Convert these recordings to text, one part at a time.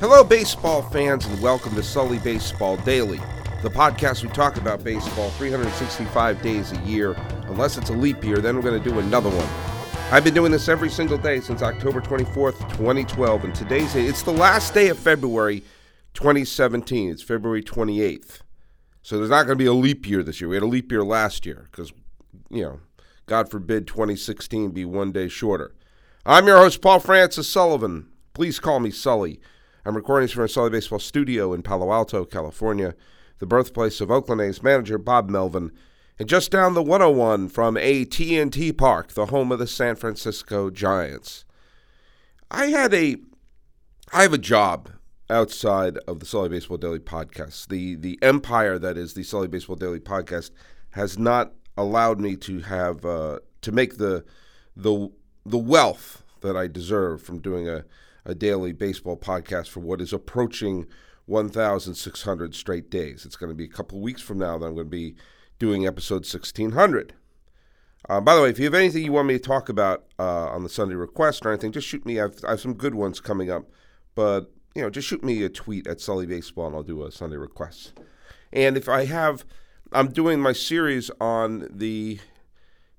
Hello, baseball fans, and welcome to Sully Baseball Daily, the podcast we talk about baseball 365 days a year. Unless it's a leap year, then we're going to do another one. I've been doing this every single day since October 24th, 2012, and today's it's the last day of February 2017. It's February 28th. So there's not going to be a leap year this year. We had a leap year last year because, you know, God forbid 2016 be one day shorter. I'm your host, Paul Francis Sullivan. Please call me Sully. I'm recording this from a Sully Baseball studio in Palo Alto, California, the birthplace of Oakland A's manager Bob Melvin, and just down the 101 from AT&T Park, the home of the San Francisco Giants. I had a I have a job outside of the Sully Baseball Daily podcast. The the empire that is the Sully Baseball Daily podcast has not allowed me to have uh, to make the the the wealth that I deserve from doing a, a daily baseball podcast for what is approaching 1,600 straight days. It's going to be a couple weeks from now that I'm going to be doing episode 1600. Uh, by the way, if you have anything you want me to talk about uh, on the Sunday request or anything, just shoot me. I've, I have some good ones coming up, but you know, just shoot me a tweet at Sully Baseball and I'll do a Sunday request. And if I have, I'm doing my series on the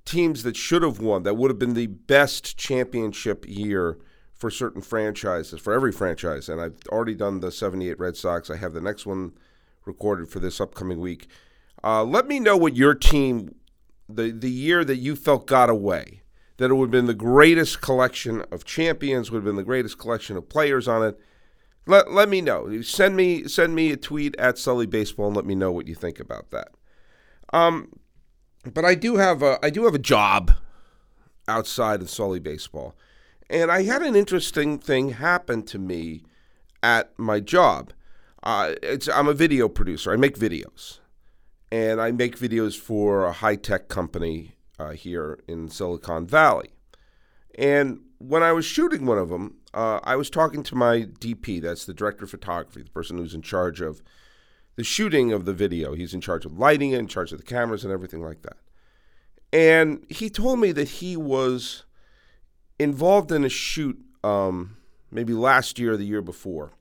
teams that should have won, that would have been the best championship year for certain franchises, for every franchise. And I've already done the 78 Red Sox. I have the next one recorded for this upcoming week. Uh, let me know what your team, the, the year that you felt got away, that it would have been the greatest collection of champions, would have been the greatest collection of players on it. Let, let me know. Send me send me a tweet at Sully Baseball and let me know what you think about that. Um, but I do have a I do have a job outside of Sully Baseball, and I had an interesting thing happen to me at my job. Uh, I'm a video producer. I make videos and I make videos for a high tech company uh, here in Silicon Valley. And when I was shooting one of them, uh, I was talking to my DP, that's the director of photography, the person who's in charge of the shooting of the video. He's in charge of lighting in charge of the cameras, and everything like that. And he told me that he was involved in a shoot um, maybe last year or the year before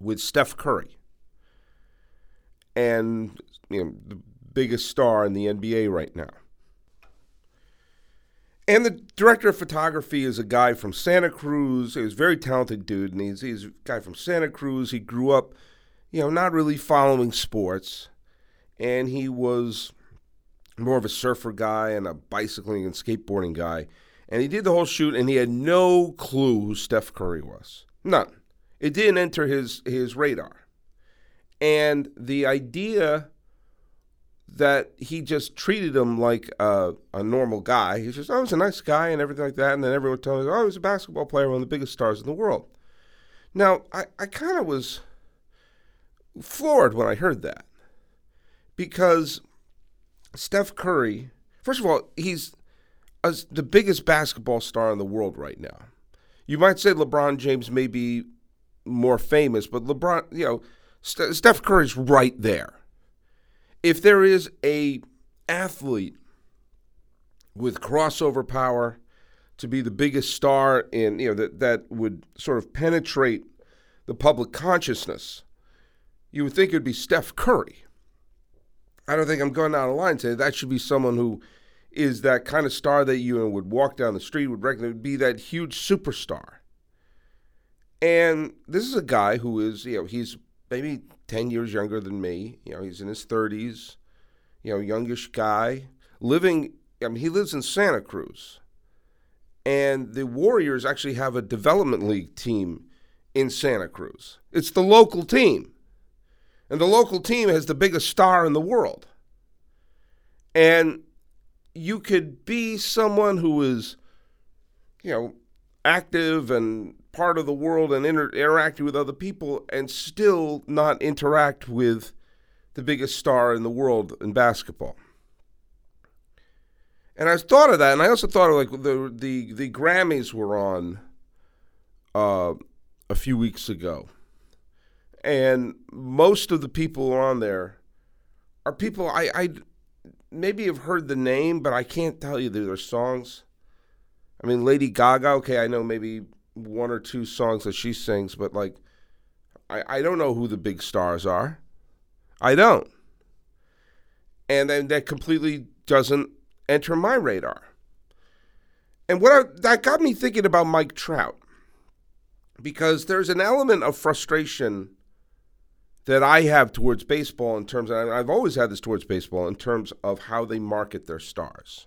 with Steph Curry. And you know, the biggest star in the NBA right now. And the director of photography is a guy from Santa Cruz. He's a very talented dude, and he's, he's a guy from Santa Cruz. He grew up, you know, not really following sports, and he was more of a surfer guy and a bicycling and skateboarding guy. And he did the whole shoot, and he had no clue who Steph Curry was. None. It didn't enter his his radar. And the idea that he just treated him like a, a normal guy. He's just, oh, he's a nice guy and everything like that. And then everyone told him, oh, he's a basketball player, one of the biggest stars in the world. Now, I, I kind of was floored when I heard that because Steph Curry, first of all, he's the biggest basketball star in the world right now. You might say LeBron James may be more famous, but LeBron, you know, St- Steph Curry's right there if there is a athlete with crossover power to be the biggest star in you know that that would sort of penetrate the public consciousness, you would think it would be Steph Curry. I don't think I'm going out of line saying that should be someone who is that kind of star that you would walk down the street would recognize would be that huge superstar. And this is a guy who is, you know, he's maybe 10 years younger than me. You know, he's in his 30s, you know, youngish guy, living, I mean, he lives in Santa Cruz. And the Warriors actually have a development league team in Santa Cruz. It's the local team. And the local team has the biggest star in the world. And you could be someone who is, you know, active and part of the world and inter- interacting with other people and still not interact with the biggest star in the world in basketball. And I thought of that, and I also thought of like the the the Grammys were on uh, a few weeks ago, and most of the people on there are people I, I maybe have heard the name, but I can't tell you their songs. I mean, Lady Gaga. Okay, I know maybe one or two songs that she sings, but like I, I don't know who the big stars are. I don't. And then that completely doesn't enter my radar. And what I, that got me thinking about Mike Trout because there's an element of frustration that I have towards baseball in terms of, I've always had this towards baseball in terms of how they market their stars.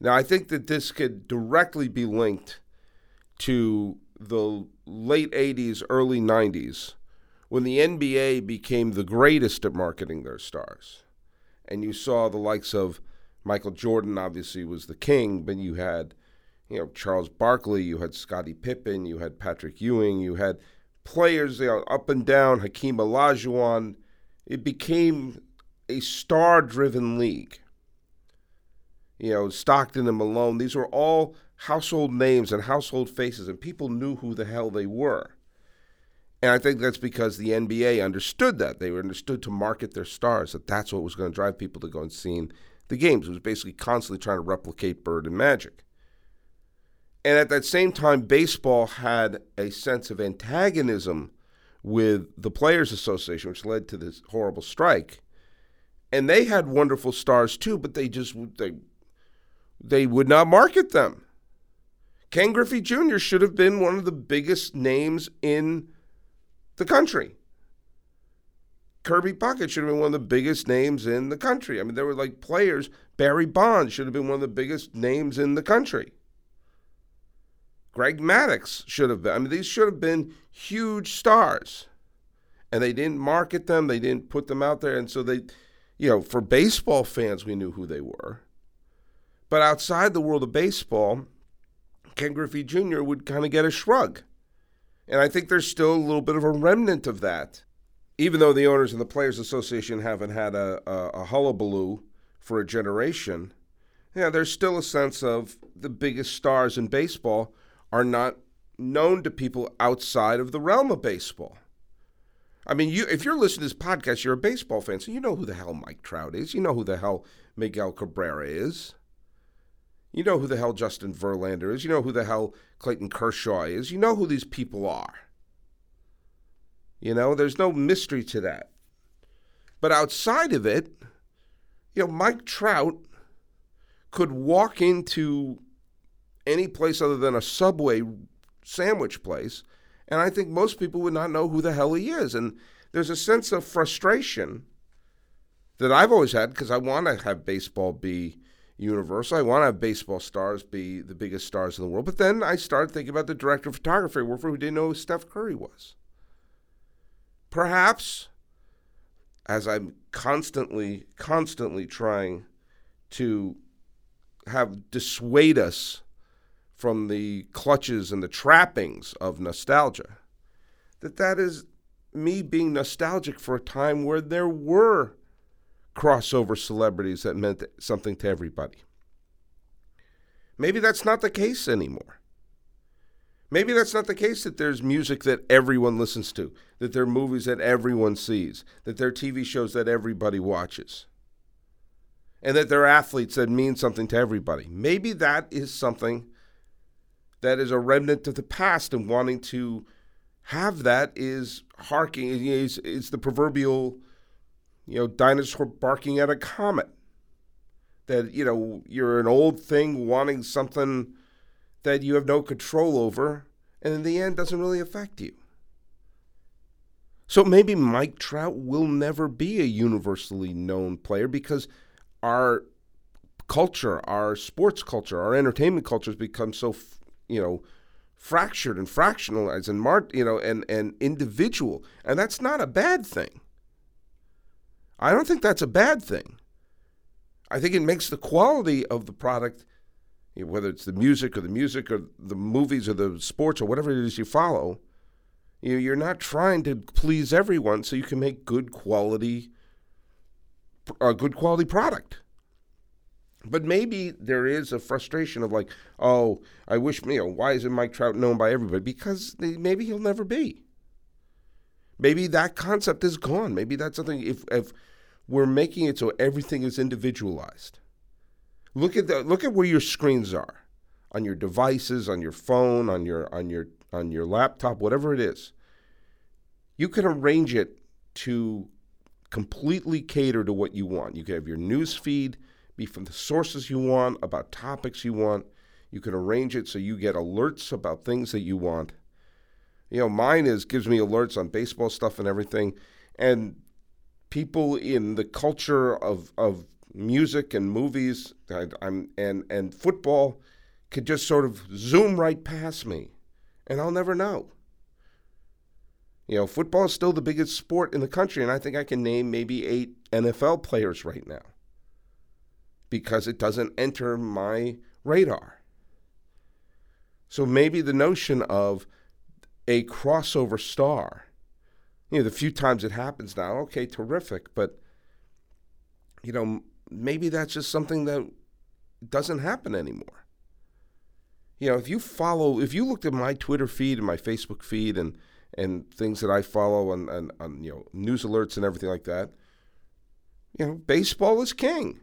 Now, I think that this could directly be linked to the late 80s, early 90s, when the NBA became the greatest at marketing their stars. And you saw the likes of Michael Jordan, obviously, was the king, but you had, you know, Charles Barkley, you had Scottie Pippen, you had Patrick Ewing, you had players you know, up and down, Hakeem Olajuwon. It became a star driven league you know, Stockton and Malone. These were all household names and household faces, and people knew who the hell they were. And I think that's because the NBA understood that. They were understood to market their stars, that that's what was going to drive people to go and see the games. It was basically constantly trying to replicate Bird and Magic. And at that same time, baseball had a sense of antagonism with the Players Association, which led to this horrible strike. And they had wonderful stars too, but they just they they would not market them. Ken Griffey Jr. should have been one of the biggest names in the country. Kirby Puckett should have been one of the biggest names in the country. I mean, there were like players. Barry Bonds should have been one of the biggest names in the country. Greg Maddux should have been. I mean, these should have been huge stars. And they didn't market them, they didn't put them out there. And so they, you know, for baseball fans, we knew who they were. But outside the world of baseball, Ken Griffey Jr. would kind of get a shrug. And I think there's still a little bit of a remnant of that. Even though the owners and the Players Association haven't had a, a, a hullabaloo for a generation, yeah, there's still a sense of the biggest stars in baseball are not known to people outside of the realm of baseball. I mean, you if you're listening to this podcast, you're a baseball fan, so you know who the hell Mike Trout is. You know who the hell Miguel Cabrera is. You know who the hell Justin Verlander is. You know who the hell Clayton Kershaw is. You know who these people are. You know, there's no mystery to that. But outside of it, you know, Mike Trout could walk into any place other than a Subway sandwich place, and I think most people would not know who the hell he is. And there's a sense of frustration that I've always had because I want to have baseball be universal. I want to have baseball stars be the biggest stars in the world. But then I started thinking about the director of photography who didn't know who Steph Curry was. Perhaps, as I'm constantly, constantly trying to have dissuade us from the clutches and the trappings of nostalgia, that that is me being nostalgic for a time where there were crossover celebrities that meant something to everybody. Maybe that's not the case anymore. Maybe that's not the case that there's music that everyone listens to, that there are movies that everyone sees, that there are TV shows that everybody watches, and that there are athletes that mean something to everybody. Maybe that is something that is a remnant of the past, and wanting to have that is harking, is, is the proverbial you know, dinosaur barking at a comet. That, you know, you're an old thing wanting something that you have no control over, and in the end doesn't really affect you. So maybe Mike Trout will never be a universally known player because our culture, our sports culture, our entertainment culture has become so, you know, fractured and fractionalized and marked, you know, and and individual, and that's not a bad thing. I don't think that's a bad thing. I think it makes the quality of the product, whether it's the music or the music or the movies or the sports or whatever it is you follow, you're not trying to please everyone so you can make good quality a good quality product. But maybe there is a frustration of like, oh, I wish you know, why isn't Mike Trout known by everybody? Because maybe he'll never be. Maybe that concept is gone. Maybe that's something if if we're making it so everything is individualized. Look at the look at where your screens are on your devices, on your phone, on your on your on your laptop, whatever it is. you can arrange it to completely cater to what you want. You can have your news feed be from the sources you want, about topics you want. You can arrange it so you get alerts about things that you want. You know, mine is gives me alerts on baseball stuff and everything. And people in the culture of of music and movies I, am and and football could just sort of zoom right past me, and I'll never know. You know, football is still the biggest sport in the country, and I think I can name maybe eight NFL players right now because it doesn't enter my radar. So maybe the notion of a crossover star, you know, the few times it happens now, okay, terrific, but, you know, maybe that's just something that doesn't happen anymore. You know, if you follow, if you looked at my Twitter feed and my Facebook feed and and things that I follow on, on, on you know news alerts and everything like that. You know, baseball is king.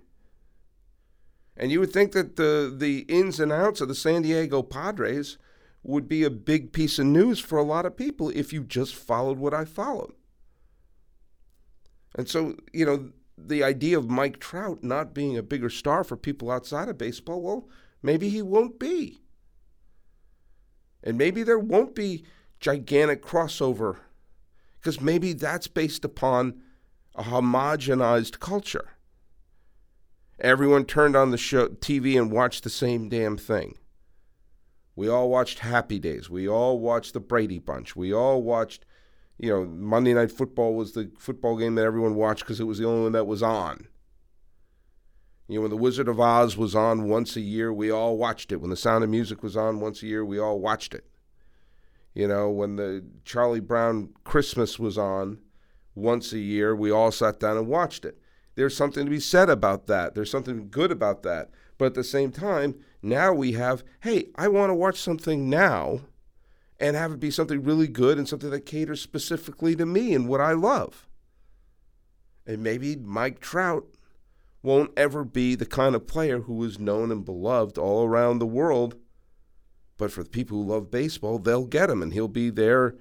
And you would think that the the ins and outs of the San Diego Padres would be a big piece of news for a lot of people if you just followed what I followed. And so, you know, the idea of Mike Trout not being a bigger star for people outside of baseball, well, maybe he won't be. And maybe there won't be gigantic crossover because maybe that's based upon a homogenized culture. Everyone turned on the show TV and watched the same damn thing. We all watched Happy Days. We all watched the Brady Bunch. We all watched, you know, Monday Night Football was the football game that everyone watched because it was the only one that was on. You know, when The Wizard of Oz was on once a year, we all watched it. When The Sound of Music was on once a year, we all watched it. You know, when the Charlie Brown Christmas was on once a year, we all sat down and watched it. There's something to be said about that. There's something good about that. But at the same time, now we have, hey, I want to watch something now and have it be something really good and something that caters specifically to me and what I love. And maybe Mike Trout won't ever be the kind of player who is known and beloved all around the world but for the people who love baseball, they'll get him, and he'll be their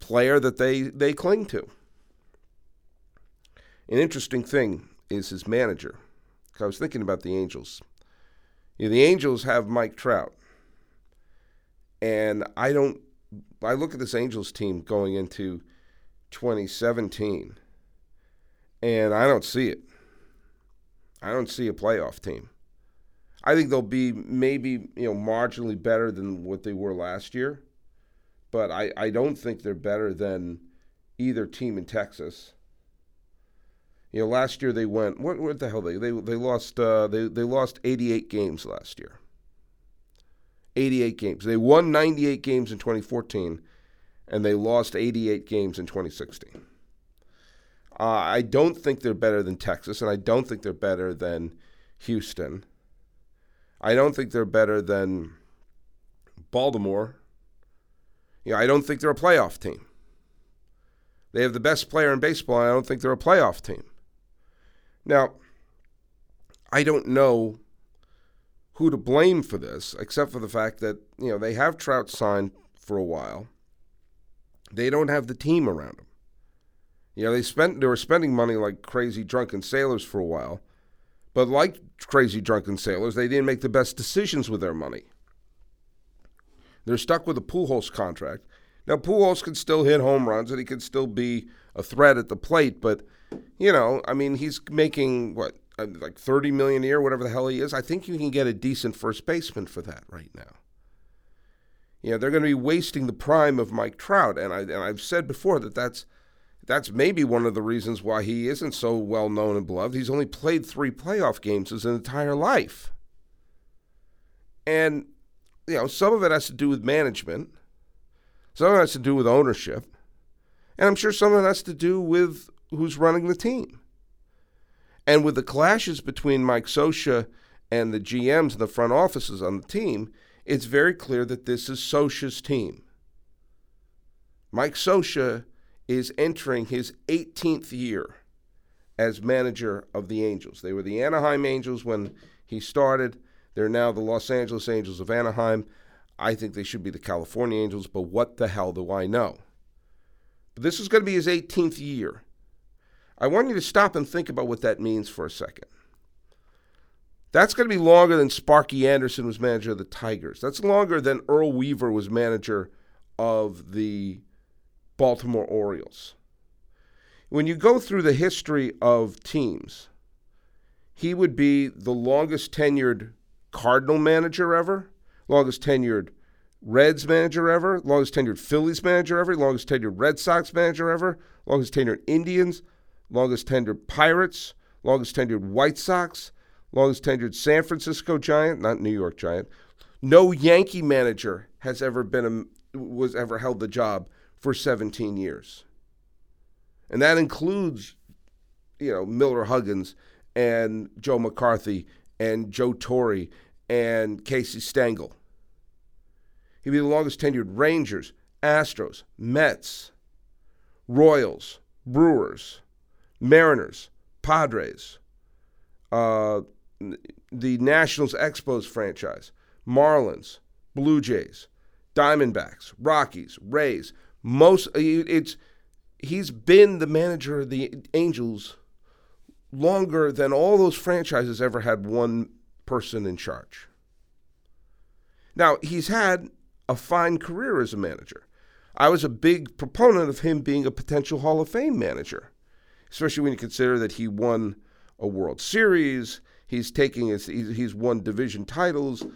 player that they, they cling to. An interesting thing is his manager. I was thinking about the Angels. You know, the Angels have Mike Trout, and I don't. I look at this Angels team going into 2017, and I don't see it. I don't see a playoff team. I think they'll be maybe you know marginally better than what they were last year, but I, I don't think they're better than either team in Texas. You know, last year they went what what the hell they they they lost uh, they they lost 88 games last year. 88 games. They won 98 games in 2014, and they lost 88 games in 2016. Uh, I don't think they're better than Texas, and I don't think they're better than Houston. I don't think they're better than Baltimore. You know, I don't think they're a playoff team. They have the best player in baseball. And I don't think they're a playoff team. Now, I don't know who to blame for this, except for the fact that you know they have Trout signed for a while. They don't have the team around them. You know, they spent they were spending money like crazy drunken sailors for a while. But like crazy drunken sailors, they didn't make the best decisions with their money. They're stuck with a Pujols contract. Now, Pujols can still hit home runs and he can still be a threat at the plate, but, you know, I mean, he's making, what, uh, like 30 million a year, whatever the hell he is. I think you can get a decent first baseman for that right now. You know, they're going to be wasting the prime of Mike Trout, and I and I've said before that that's – that's maybe one of the reasons why he isn't so well known and beloved. He's only played three playoff games his entire life. And, you know, some of it has to do with management, some of it has to do with ownership, and I'm sure some of it has to do with who's running the team. And with the clashes between Mike Scioscia and the GMs and the front offices on the team, it's very clear that this is Scioscia's team. Mike Scioscia is entering his 18th year as manager of the Angels. They were the Anaheim Angels when he started. They're now the Los Angeles Angels of Anaheim. I think they should be the California Angels, but what the hell do I know? But This is going to be his 18th year. I want you to stop and think about what that means for a second. That's going to be longer than Sparky Anderson was manager of the Tigers. That's longer than Earl Weaver was manager of the Baltimore Orioles. When you go through the history of teams, he would be the longest tenured Cardinal manager ever, longest tenured Reds manager ever, longest tenured Phillies manager ever, longest tenured Red Sox manager ever, longest tenured Indians, longest tenured Pirates, longest tenured White Sox, longest tenured San Francisco Giant, not New York Giant. No Yankee manager has ever been a, was ever held the job for 17 years. And that includes you know Miller Huggins and Joe McCarthy and Joe Torre and Casey Stengel. He'd be the longest tenured Rangers, Astros, Mets, Royals, Brewers, Mariners, Padres, uh, the Nationals Expos franchise, Marlins, Blue Jays, Diamondbacks, Rockies, Rays. Most it's he's been the manager of the Angels longer than all those franchises ever had one person in charge. Now, he's had a fine career as a manager. I was a big proponent of him being a potential Hall of Fame manager, especially when you consider that he won a World Series. He's taking his, he's won division titles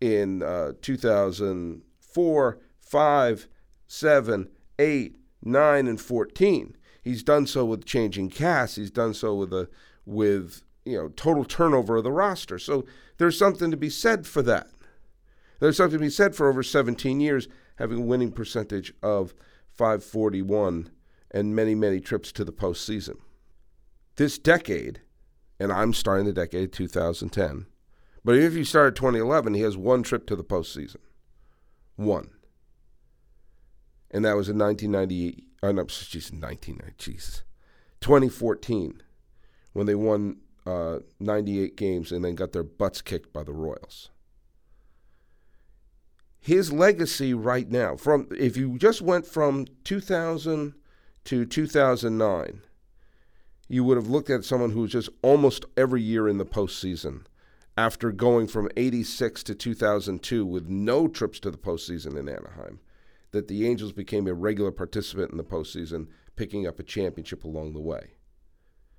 in uh, 2004, 5, 7, 8, 9, and 14. He's done so with changing casts. He's done so with a with you know total turnover of the roster. So there's something to be said for that. There's something to be said for over 17 years having a winning percentage of 541 and many many trips to the postseason. This decade, and I'm starting the decade 2010. But if you start at 2011, he has one trip to the postseason. One. And that was in 1998 oh no, geez, 19, Jesus, 2014, when they won uh, 98 games and then got their butts kicked by the Royals. His legacy right now, from if you just went from 2000 to 2009, you would have looked at someone who was just almost every year in the postseason after going from 86 to 2002 with no trips to the postseason in Anaheim that the Angels became a regular participant in the postseason, picking up a championship along the way.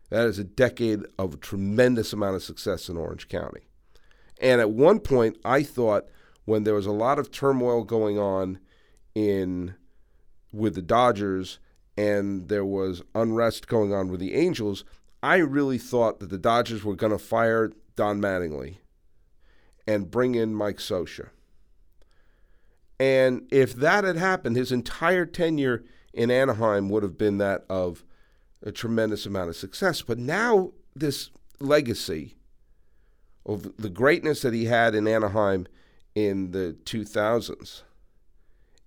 That is a decade of tremendous amount of success in Orange County. And at one point, I thought when there was a lot of turmoil going on in with the Dodgers and there was unrest going on with the Angels, I really thought that the Dodgers were going to fire Don Mattingly and bring in Mike Scioscia. And if that had happened, his entire tenure in Anaheim would have been that of a tremendous amount of success. But now, this legacy of the greatness that he had in Anaheim in the 2000s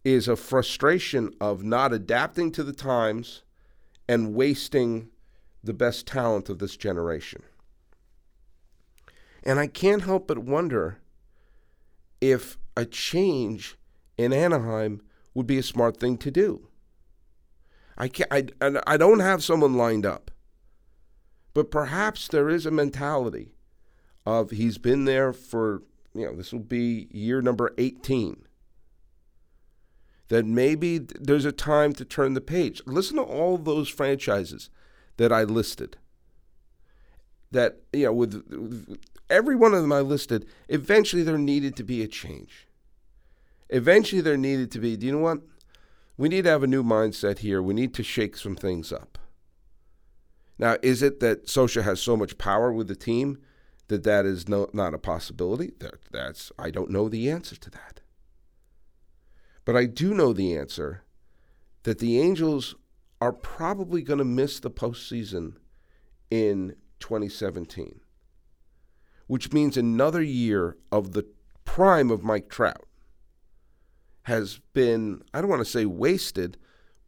is a frustration of not adapting to the times and wasting the best talent of this generation. And I can't help but wonder if a change in Anaheim would be a smart thing to do. I can't, I, I don't have someone lined up, but perhaps there is a mentality of he's been there for, you know, this will be year number 18. That maybe there's a time to turn the page. Listen to all those franchises that I listed. That, you know, with, with every one of them I listed, eventually there needed to be a change. Eventually, there needed to be, do you know what? We need to have a new mindset here. We need to shake some things up. Now, is it that Scioscia has so much power with the team that that is no, not a possibility? That, that's I don't know the answer to that. But I do know the answer that the Angels are probably going to miss the postseason in 2017, which means another year of the prime of Mike Trout has been, I don't want to say wasted,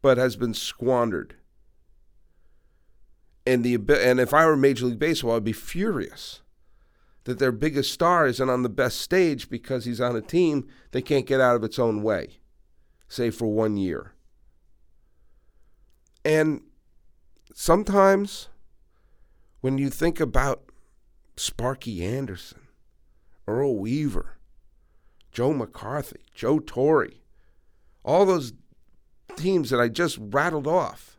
but has been squandered. And the and if I were Major League Baseball, I'd be furious that their biggest star isn't on the best stage because he's on a team that can't get out of its own way, say for one year. And sometimes when you think about Sparky Anderson, Earl Weaver, Joe McCarthy, Joe Torre, all those teams that I just rattled off,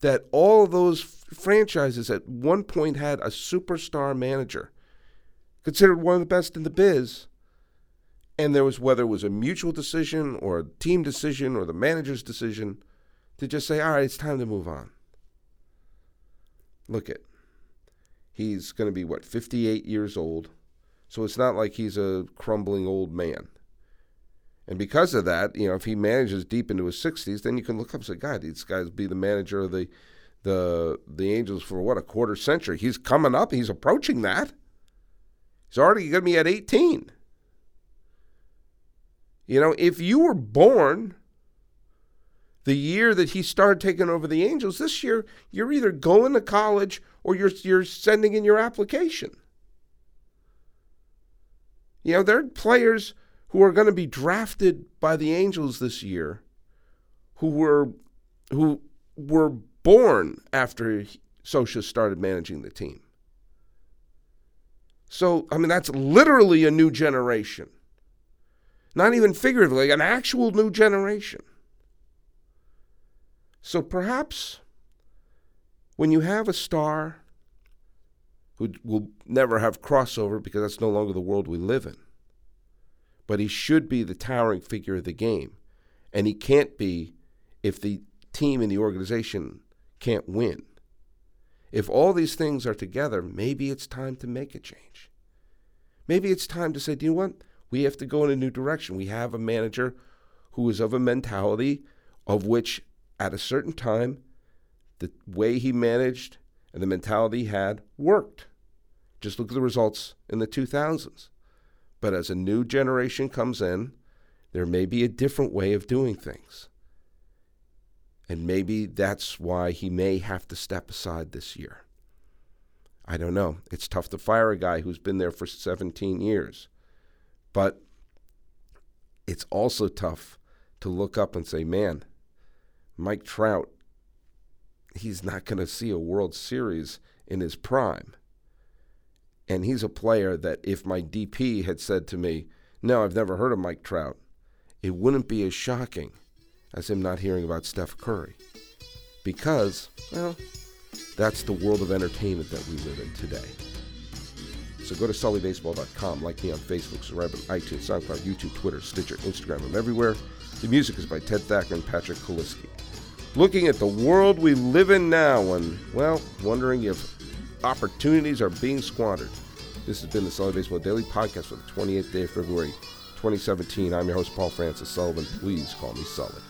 that all those franchises at one point had a superstar manager, considered one of the best in the biz. And there was whether it was a mutual decision or a team decision or the manager's decision to just say, all right, it's time to move on. Look at he's going to be what 58 years old so it's not like he's a crumbling old man. And because of that you know if he manages deep into his 60s then you can look up and say god these guys be the manager of the the the angels for what a quarter century. He's coming up. He's approaching that. He's already going to be at 18 you know if you were born the year that he started taking over the Angels, this year you're either going to college or you're you're sending in your application. You know, there are players who are going to be drafted by the Angels this year who were who were born after Scioscia started managing the team. So, I mean, that's literally a new generation. Not even figuratively, an actual new generation. So perhaps when you have a star who will never have crossover because that's no longer the world we live in, but he should be the towering figure of the game. And he can't be if the team and the organization can't win. If all these things are together, maybe it's time to make a change. Maybe it's time to say, do you know what? We have to go in a new direction. We have a manager who is of a mentality of which at a certain time, the way he managed and the mentality he had worked. Just look at the results in the 2000s. But as a new generation comes in, there may be a different way of doing things. And maybe that's why he may have to step aside this year. I don't know. It's tough to fire a guy who's been there for 17 years. But it's also tough to look up and say, man, Mike Trout, he's not going to see a World Series in his prime. And he's a player that if my DP had said to me, No, I've never heard of Mike Trout, it wouldn't be as shocking as him not hearing about Steph Curry. Because, well, that's the world of entertainment that we live in today. So go to sullybaseball.com, like me on Facebook, subscribe on iTunes, SoundCloud, YouTube, Twitter, Stitcher, Instagram. I'm everywhere. The music is by Ted Thacker and Patrick Koliski looking at the world we live in now and, well, wondering if opportunities are being squandered. This has been the Sully Baseball Daily Podcast for the 28th day of February 2017. I'm your host, Paul Francis Sullivan. Please call me Sully.